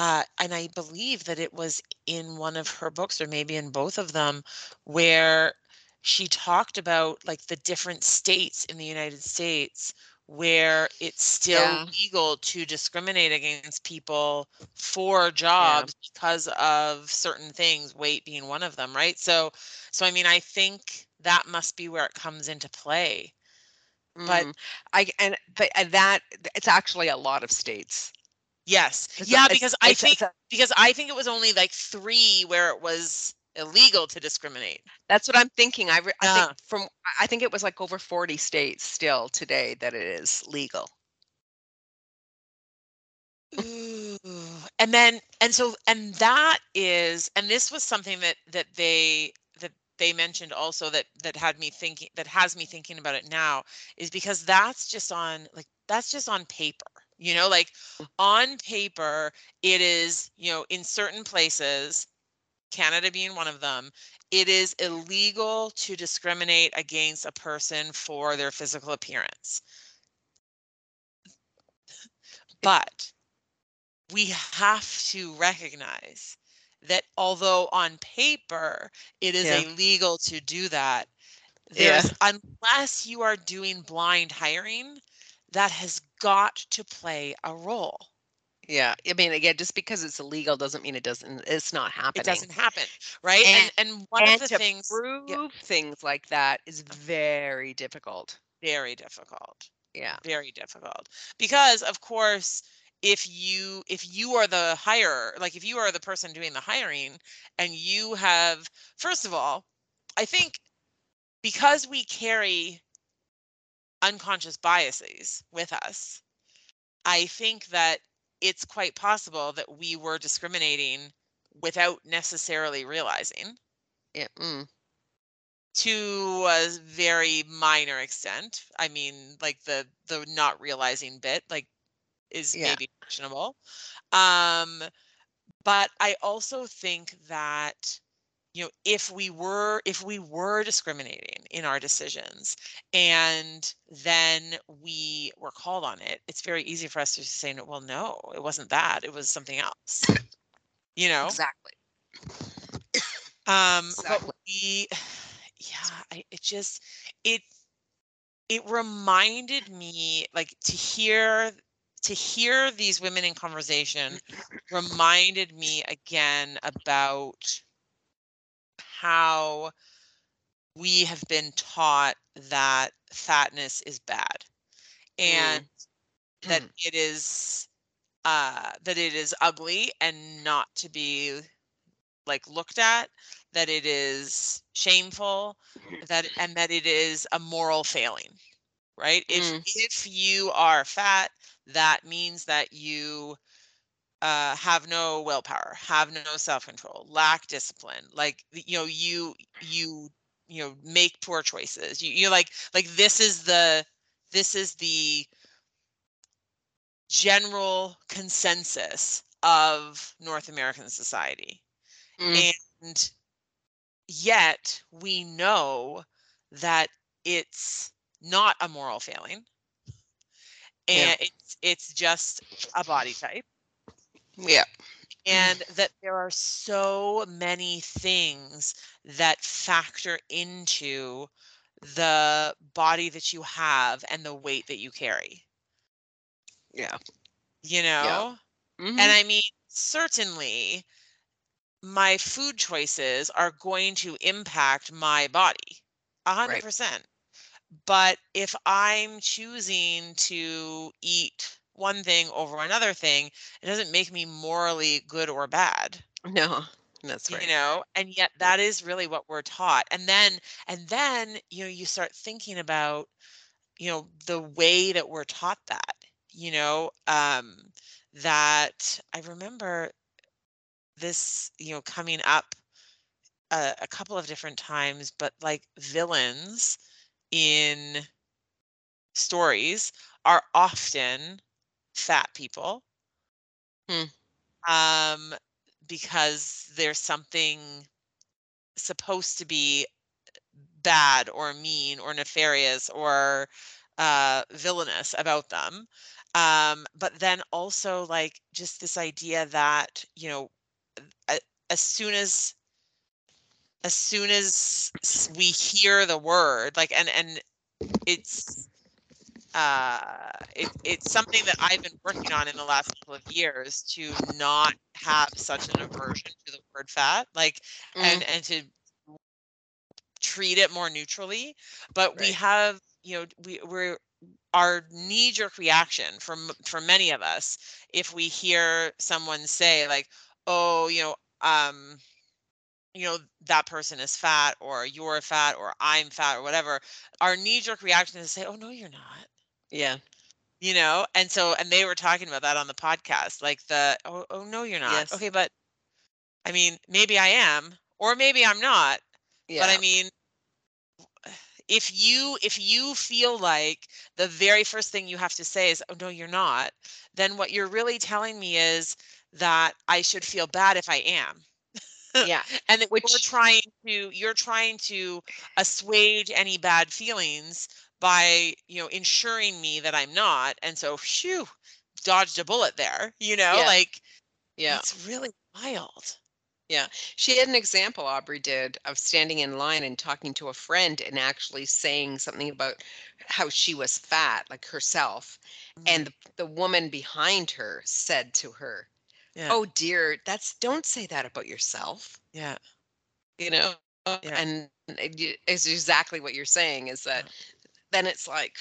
uh, and I believe that it was in one of her books, or maybe in both of them, where she talked about like the different states in the United States where it's still Yeah. legal to discriminate against people for jobs because of certain things, weight being one of them, right? So, so I mean, I think that must be where it comes into play. But- Mm. I and but uh, that it's actually a lot of states. Yes, It's a- yeah, it's- because I think a- because I think it was only like three where it was illegal to discriminate. that's what I'm thinking. I, re- I think from I think it was like over 40 states still today that it is legal. Ooh. And then and so and that is and this was something that that they that they mentioned also that that had me thinking that has me thinking about it now is because that's just on like that's just on paper. You know, like on paper it is, you know, in certain places Canada being one of them, it is illegal to discriminate against a person for their physical appearance. But we have to recognize that although on paper it is Yeah. illegal to do that, Yeah. unless you are doing blind hiring, that has got to play a role. Yeah. I mean, again, just because it's illegal doesn't mean it doesn't. It's not happening. It doesn't happen, right? And And- and, one and of the things prove things like that is very difficult. very difficult. Yeah. very difficult because of course if you if you are the hire like if you are the person doing the hiring and you have first of all i think because we carry unconscious biases with us i think that it's quite possible that we were discriminating without necessarily realizing Yeah. Mm. to a very minor extent. I mean, like the the not realizing bit, like is Yeah. maybe questionable. Um, but I also think that you know if we were if we were discriminating in our decisions and then we were called on it it's very easy for us to say well no it wasn't that it was something else you know Exactly. um Exactly. but we yeah I, it just it it reminded me like to hear to hear these women in conversation reminded me again about how we have been taught that fatness is bad and that it is uh that it is ugly and not to be like looked at that it is shameful that and that it is a moral failing right? If Mm. if you are fat, that means that you uh, have no willpower, have no self-control, lack discipline. Like you know, you you you know make poor choices. You you like like this is the this is the general consensus of North American society. Mm. And yet we know that it's not a moral failing. And Yeah. it's it's just a body type. Yeah. And that there are so many things that factor into the body that you have and the weight that you carry. Yeah. You know? Mhm. And I mean, certainly my food choices are going to impact my body a hundred Right. percent. But if I'm choosing to eat one thing over another thing, it doesn't make me morally good or bad. no, that's right. You know, and yet that is really what we're taught. And then and then, you know, you start thinking about, you know, the way that we're taught that, you know, um, that I remember this, you know, coming up a, a couple of different times, but like villains in stories are often fat people. Hmm. Um, because there's something supposed to be bad or mean or nefarious or uh, villainous about them. Um, but then also like just this idea that you know, as soon as as soon as we hear the word like and and it's uh it, it's something that i've been working on in the last couple of years to not have such an aversion to the word fat like and Mm. and to treat it more neutrally. But we have you know we we're our knee jerk reaction from for many of us if we hear someone say like oh you know um you know that person is fat or you're fat or i'm fat or whatever our knee jerk reaction is to say oh no you're not Yeah. you know and so and they were talking about that on the podcast like the oh, oh no you're not Yes. okay but i mean maybe i am or maybe i'm not Yeah. but i mean if you if you feel like the very first thing you have to say is oh no you're not then what you're really telling me is that i should feel bad if i am yeah. and that you're trying to you're trying to assuage any bad feelings by you know ensuring me that i'm not and so phew dodged a bullet there you know Yeah. like Yeah. it's really wild yeah. She had an example, Aubrey did, of standing in line and talking to a friend and actually saying something about how she was fat, like herself. And mm-hmm. the, the woman behind her said to her, yeah Oh dear, that's don't say that about yourself. yeah You know? Yeah. And it it's exactly what you're saying is that then it's like,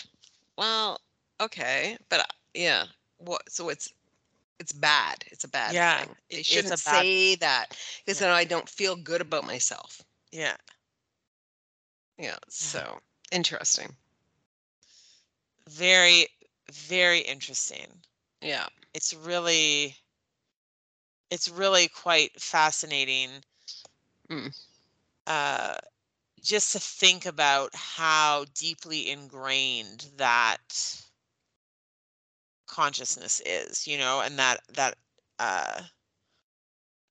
well, okay, but uh, yeah, what so it's it's bad. It's a bad Yeah, thing. They it- shouldn't bad- say that because Yeah. then I don't feel good about myself. yeah Yeah, so interesting. very very interesting Yeah. it's really it's really quite fascinating Mm. uh just to think about how deeply ingrained that consciousness is you know and that that uh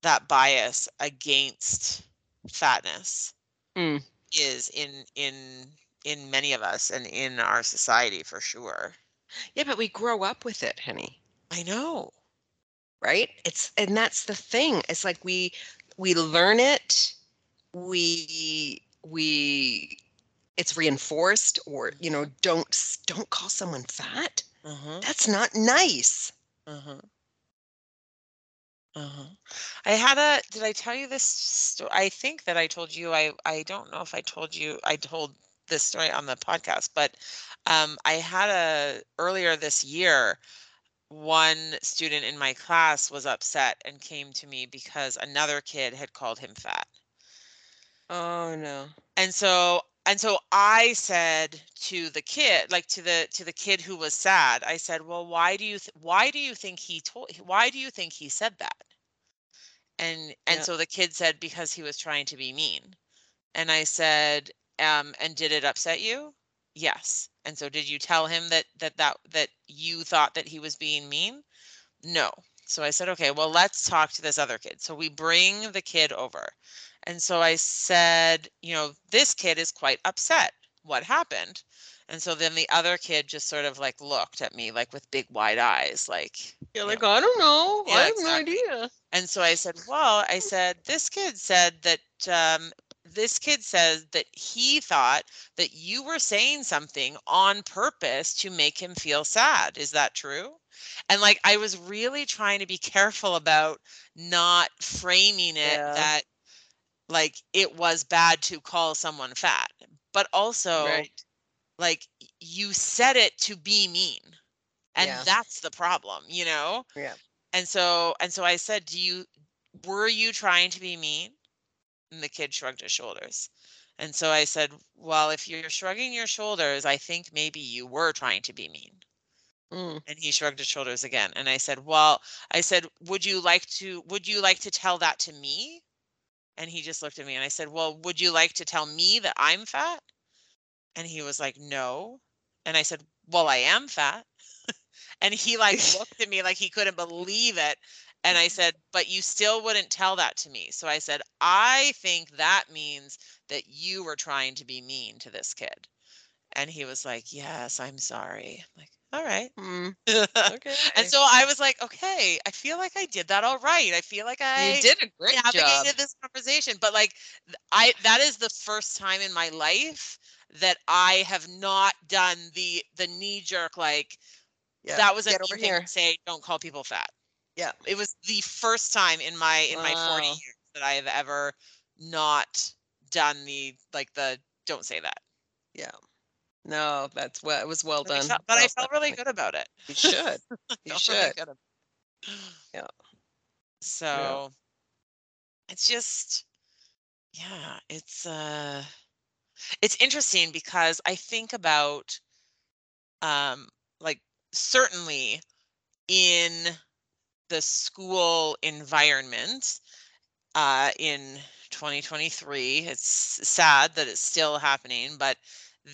that bias against fatness Mm. is in in in many of us and in our society for sure Yeah, but we grow up with it, Henny. i know Right? It's and that's the thing. It's like we we learn it, we we it's reinforced or you know don't don't call someone fat uh-huh that's not nice Uh-huh. Uh-huh. I had a did I tell you this story? I think that I told you I I don't know if I told you I told this story on the podcast, but um I had a earlier this year one student in my class was upset and came to me because another kid had called him fat. Oh no And so and so I said to the kid, like to the to the kid who was sad, I said, "Well, why do you th- why do you think he told why do you think he said that?" And and Yeah. so the kid said because he was trying to be mean. And I said, um, "And did it upset you?" Yes. And so did you tell him that that that that you thought that he was being mean? No. So I said, "Okay, well, let's talk to this other kid." So we bring the kid over. And so I said, you know, this kid is quite upset. What happened? And so then the other kid just sort of like looked at me like with big wide eyes, like, You're you like, know, I don't know. Yeah, I have exactly. no idea. and so I said, well, I said, this kid said that um, this kid says that he thought that you were saying something on purpose to make him feel sad. Is that true? And like, I was really trying to be careful about not framing it Yeah. that like it was bad to call someone fat, but also Right. like you said it to be mean. And Yeah. that's the problem, you know? Yeah. And so and so I said, "Do you were you trying to be mean?" And the kid shrugged his shoulders. And so I said, "Well, if you're shrugging your shoulders, I think maybe you were trying to be mean." Mm. And he shrugged his shoulders again. And I said, "Well, I said, would you like to would you like to tell that to me?" And he just looked at me and I said, "Well, would you like to tell me that I'm fat?" And he was like, "No." And I said, "Well, I am fat." and he like looked at me like he couldn't believe it. And I said, "But you still wouldn't tell that to me." So I said, "I think that means that you were trying to be mean to this kid." And he was like, "Yes, I'm sorry." I'm like, "All right." Mm. and so I was like, "Okay, I feel like I did that all right. I feel like I you did a great job. navigated this conversation but like i that is the first time in my life that i have not done the the knee jerk like Yeah. that was a Get over thing here. to say don't call people fat Yeah. it was the first time in my in my 40 years that i have ever not done the like the don't say that Yeah. No, that's well. It was well but, I done. felt, but I felt done. really good about it You should. You really should. good ab- Yeah. so it's just yeah it's uh it's interesting because i think about um like certainly in the school environment uh in 2023 it's sad that it's still happening but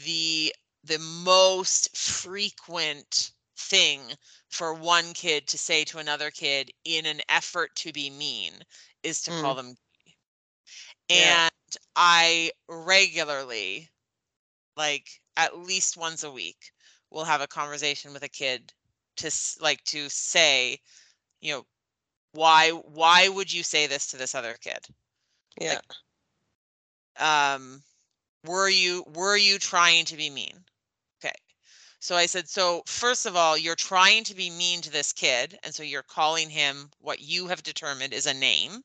the the most frequent thing for one kid to say to another kid in an effort to be mean is to call them gay. Yeah. and i regularly like at least once a week will have a conversation with a kid to like to say you know why why would you say this to this other kid Yeah. um were you were you trying to be mean so i said so first of all you're trying to be mean to this kid and so you're calling him what you have determined is a name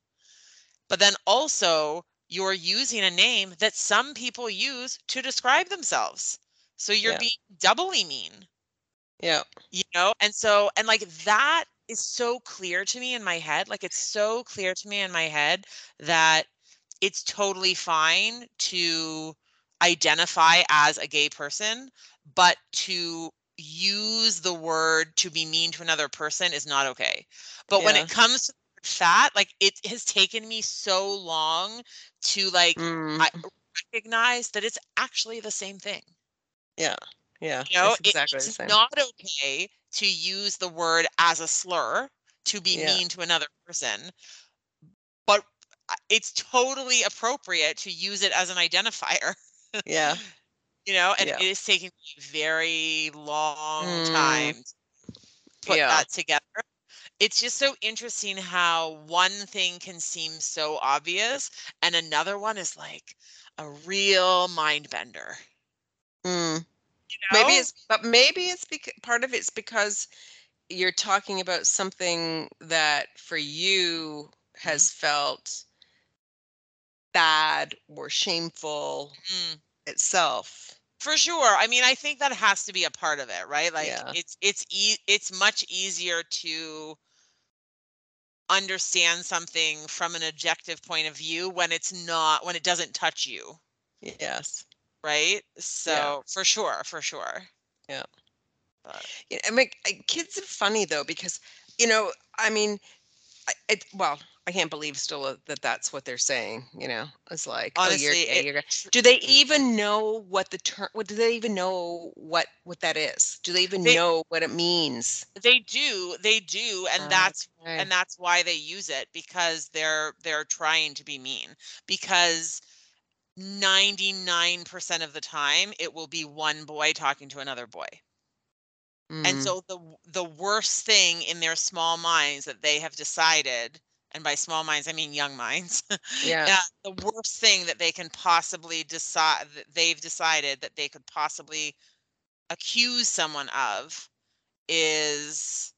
but then also you're using a name that some people use to describe themselves so you're Yeah. being doubly mean Yeah. you know and so and like that is so clear to me in my head like it's so clear to me in my head that it's totally fine to identify as a gay person but to use the word to be mean to another person is not okay but when it comes to fat like it has taken me so long to like Mm. I recognize that it's actually the same thing Yeah. Yeah. you know, it's it- exactly it's not okay to use the word as a slur to be Yeah. mean to another person, but uh, it's totally appropriate to use it as an identifier. Yeah. You know, and Yeah. it is taking me a very long Mm. time to put Yeah. that together. It's just so interesting how one thing can seem so obvious and another one is like a real mind bender. Mm. You Maybe it's, but maybe it's because part of it's because you're talking about something that for you has felt bad or shameful Mm. Itself. For sure. I mean, I think that has to be a part of it, right? Like Yeah. it's it's e- it's much easier to understand something from an objective point of view when it's not when it doesn't touch you. Yes. right? So for sure, for sure. Yeah. But Yeah, I mean, kids are funny though because you know, I mean, I- it well, I can't believe still uh, that that's what they're saying. You know, it's like, oh, you're Honestly, it- You're. Do they even know what the term? What do they even know what what that is? Do they even They- know what it means? they do, they do, and Uh, that's and that's why they use it because they're they're trying to be mean because 99% of the time it will be one boy talking to another boy. And Mm, so the the worst thing in their small minds that they have decided and by small minds I mean young minds. yeah, yeah, the worst thing that they can possibly decide that they've decided that they could possibly accuse someone of is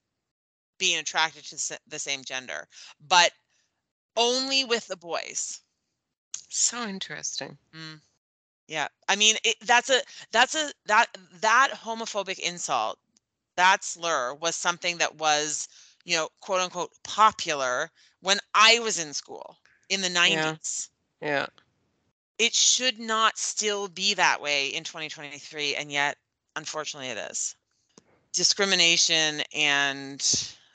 being attracted to the same gender, but only with the boys. so interesting. Mm. Yeah, I mean it, that's a that's a that that homophobic insult, that slur was something that was you know quote unquote popular when I was in school in the nineties. Yeah, It should not still be that way in 2023, and yet unfortunately it is. Discrimination and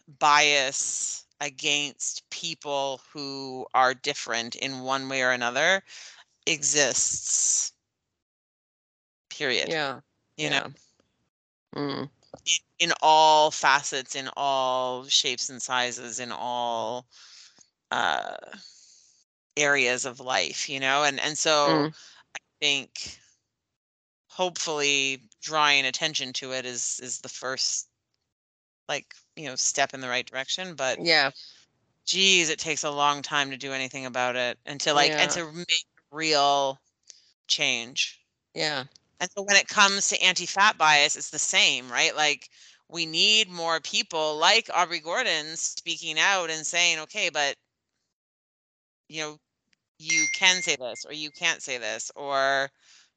bias against people who are different in one way or another exists. Period. Yeah, you know? Mm, in all facets in all shapes and sizes in all uh areas of life you know and and so Mm. i think hopefully drawing attention to it is is the first like you know step in the right direction but yeah, geez it takes a long time to do anything about it until like Yeah. and to make real change yeah, And so when it comes to anti-fat bias, it's the same, right? Like we need more people like Aubrey Gordon speaking out and saying, okay, but you know, you can say this or you can't say this, or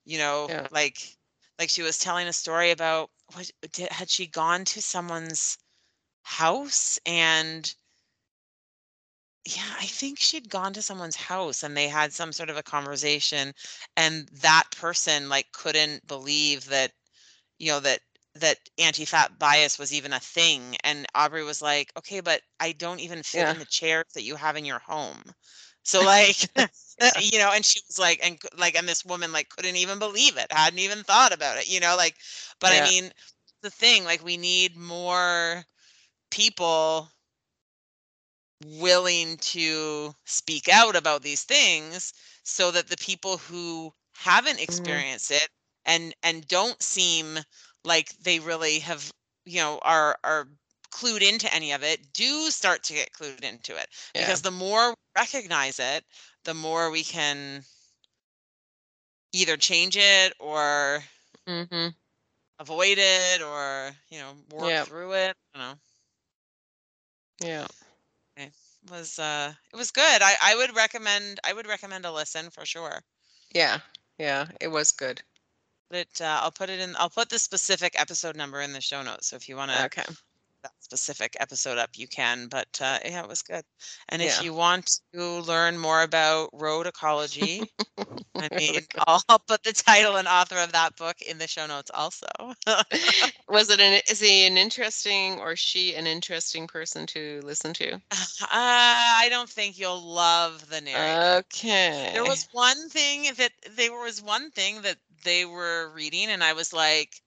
you know, Yeah. like like she was telling a story about what did, had she gone to someone's house and yeah, I think she'd gone to someone's house and they had some sort of a conversation and that person like couldn't believe that you know that that anti-fat bias was even a thing and Aubrey was like, "Okay, but I don't even fit Yeah. in the chairs that you have in your home." So like you know, and she was like and like and this woman like couldn't even believe it, hadn't even thought about it, you know, like but Yeah. I mean, the thing like we need more people willing to speak out about these things so that the people who haven't experienced it and and don't seem like they really have you know are are clued into any of it do start to get clued into it yeah. because the more we recognize it the more we can either change it or hmm avoid it or you know work Yeah. through it you know Yeah. Was uh it was good i i would recommend i would recommend a listen for sure Yeah. Yeah. It was good. But uh, i'll put it in i'll put the specific episode number in the show notes so if you want to Okay. That specific episode up you can but uh yeah it was good and Yeah. if you want to learn more about road ecology i mean I'll, I'll put the title and author of that book in the show notes also was it an is he an interesting or she an interesting person to listen to? uh, i don't think you'll love the narrator Okay. There was one thing that there was one thing that they were reading, and I was like,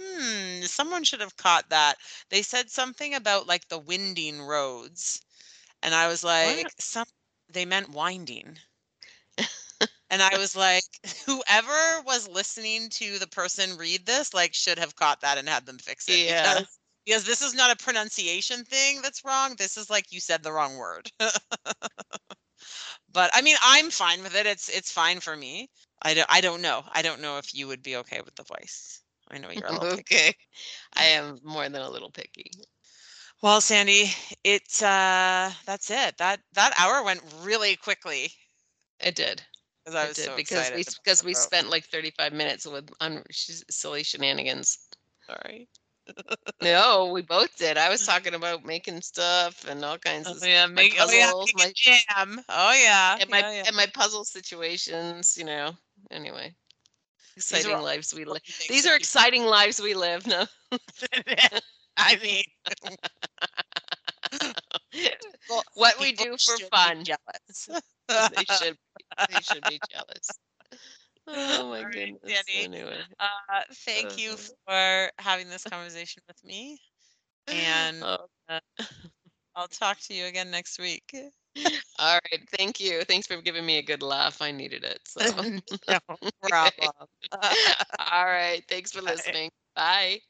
hmm, someone should have caught that. They said something about like the winding roads, and I was like, some they meant winding. and I was like, whoever was listening to the person read this, like, should have caught that and had them fix it. Yeah. Because, because this is not a pronunciation thing that's wrong. This is like you said the wrong word. but I mean, I'm fine with it. It's it's fine for me. I don't I don't know. I don't know if you would be okay with the voice. I know you're a little picky. okay. I am more than a little picky. Well, Sandy, it's uh that's it. That that hour went really quickly It did. because I was did so because we because we spent like 35 minutes with un, sh- silly shenanigans. Sorry. No, we both did. I was talking about making stuff and all kinds of Oh, yeah, my make, oh, yeah, puzzles, my jam. Oh yeah. and my yeah, yeah. and my puzzle situations, you know. Anyway, exciting all lives we live. These are exciting lives we live. No. I mean, well, what we do for fun. Jealous. they should they should be jealous. Oh my right, goodness. Danny. Anyway. Uh, thank you Uh. for having this conversation with me, and Oh, I'll talk to you again next week. All right. Thank you. Thanks for giving me a good laugh. I needed it. So no problem. all right. Thanks for listening. Bye.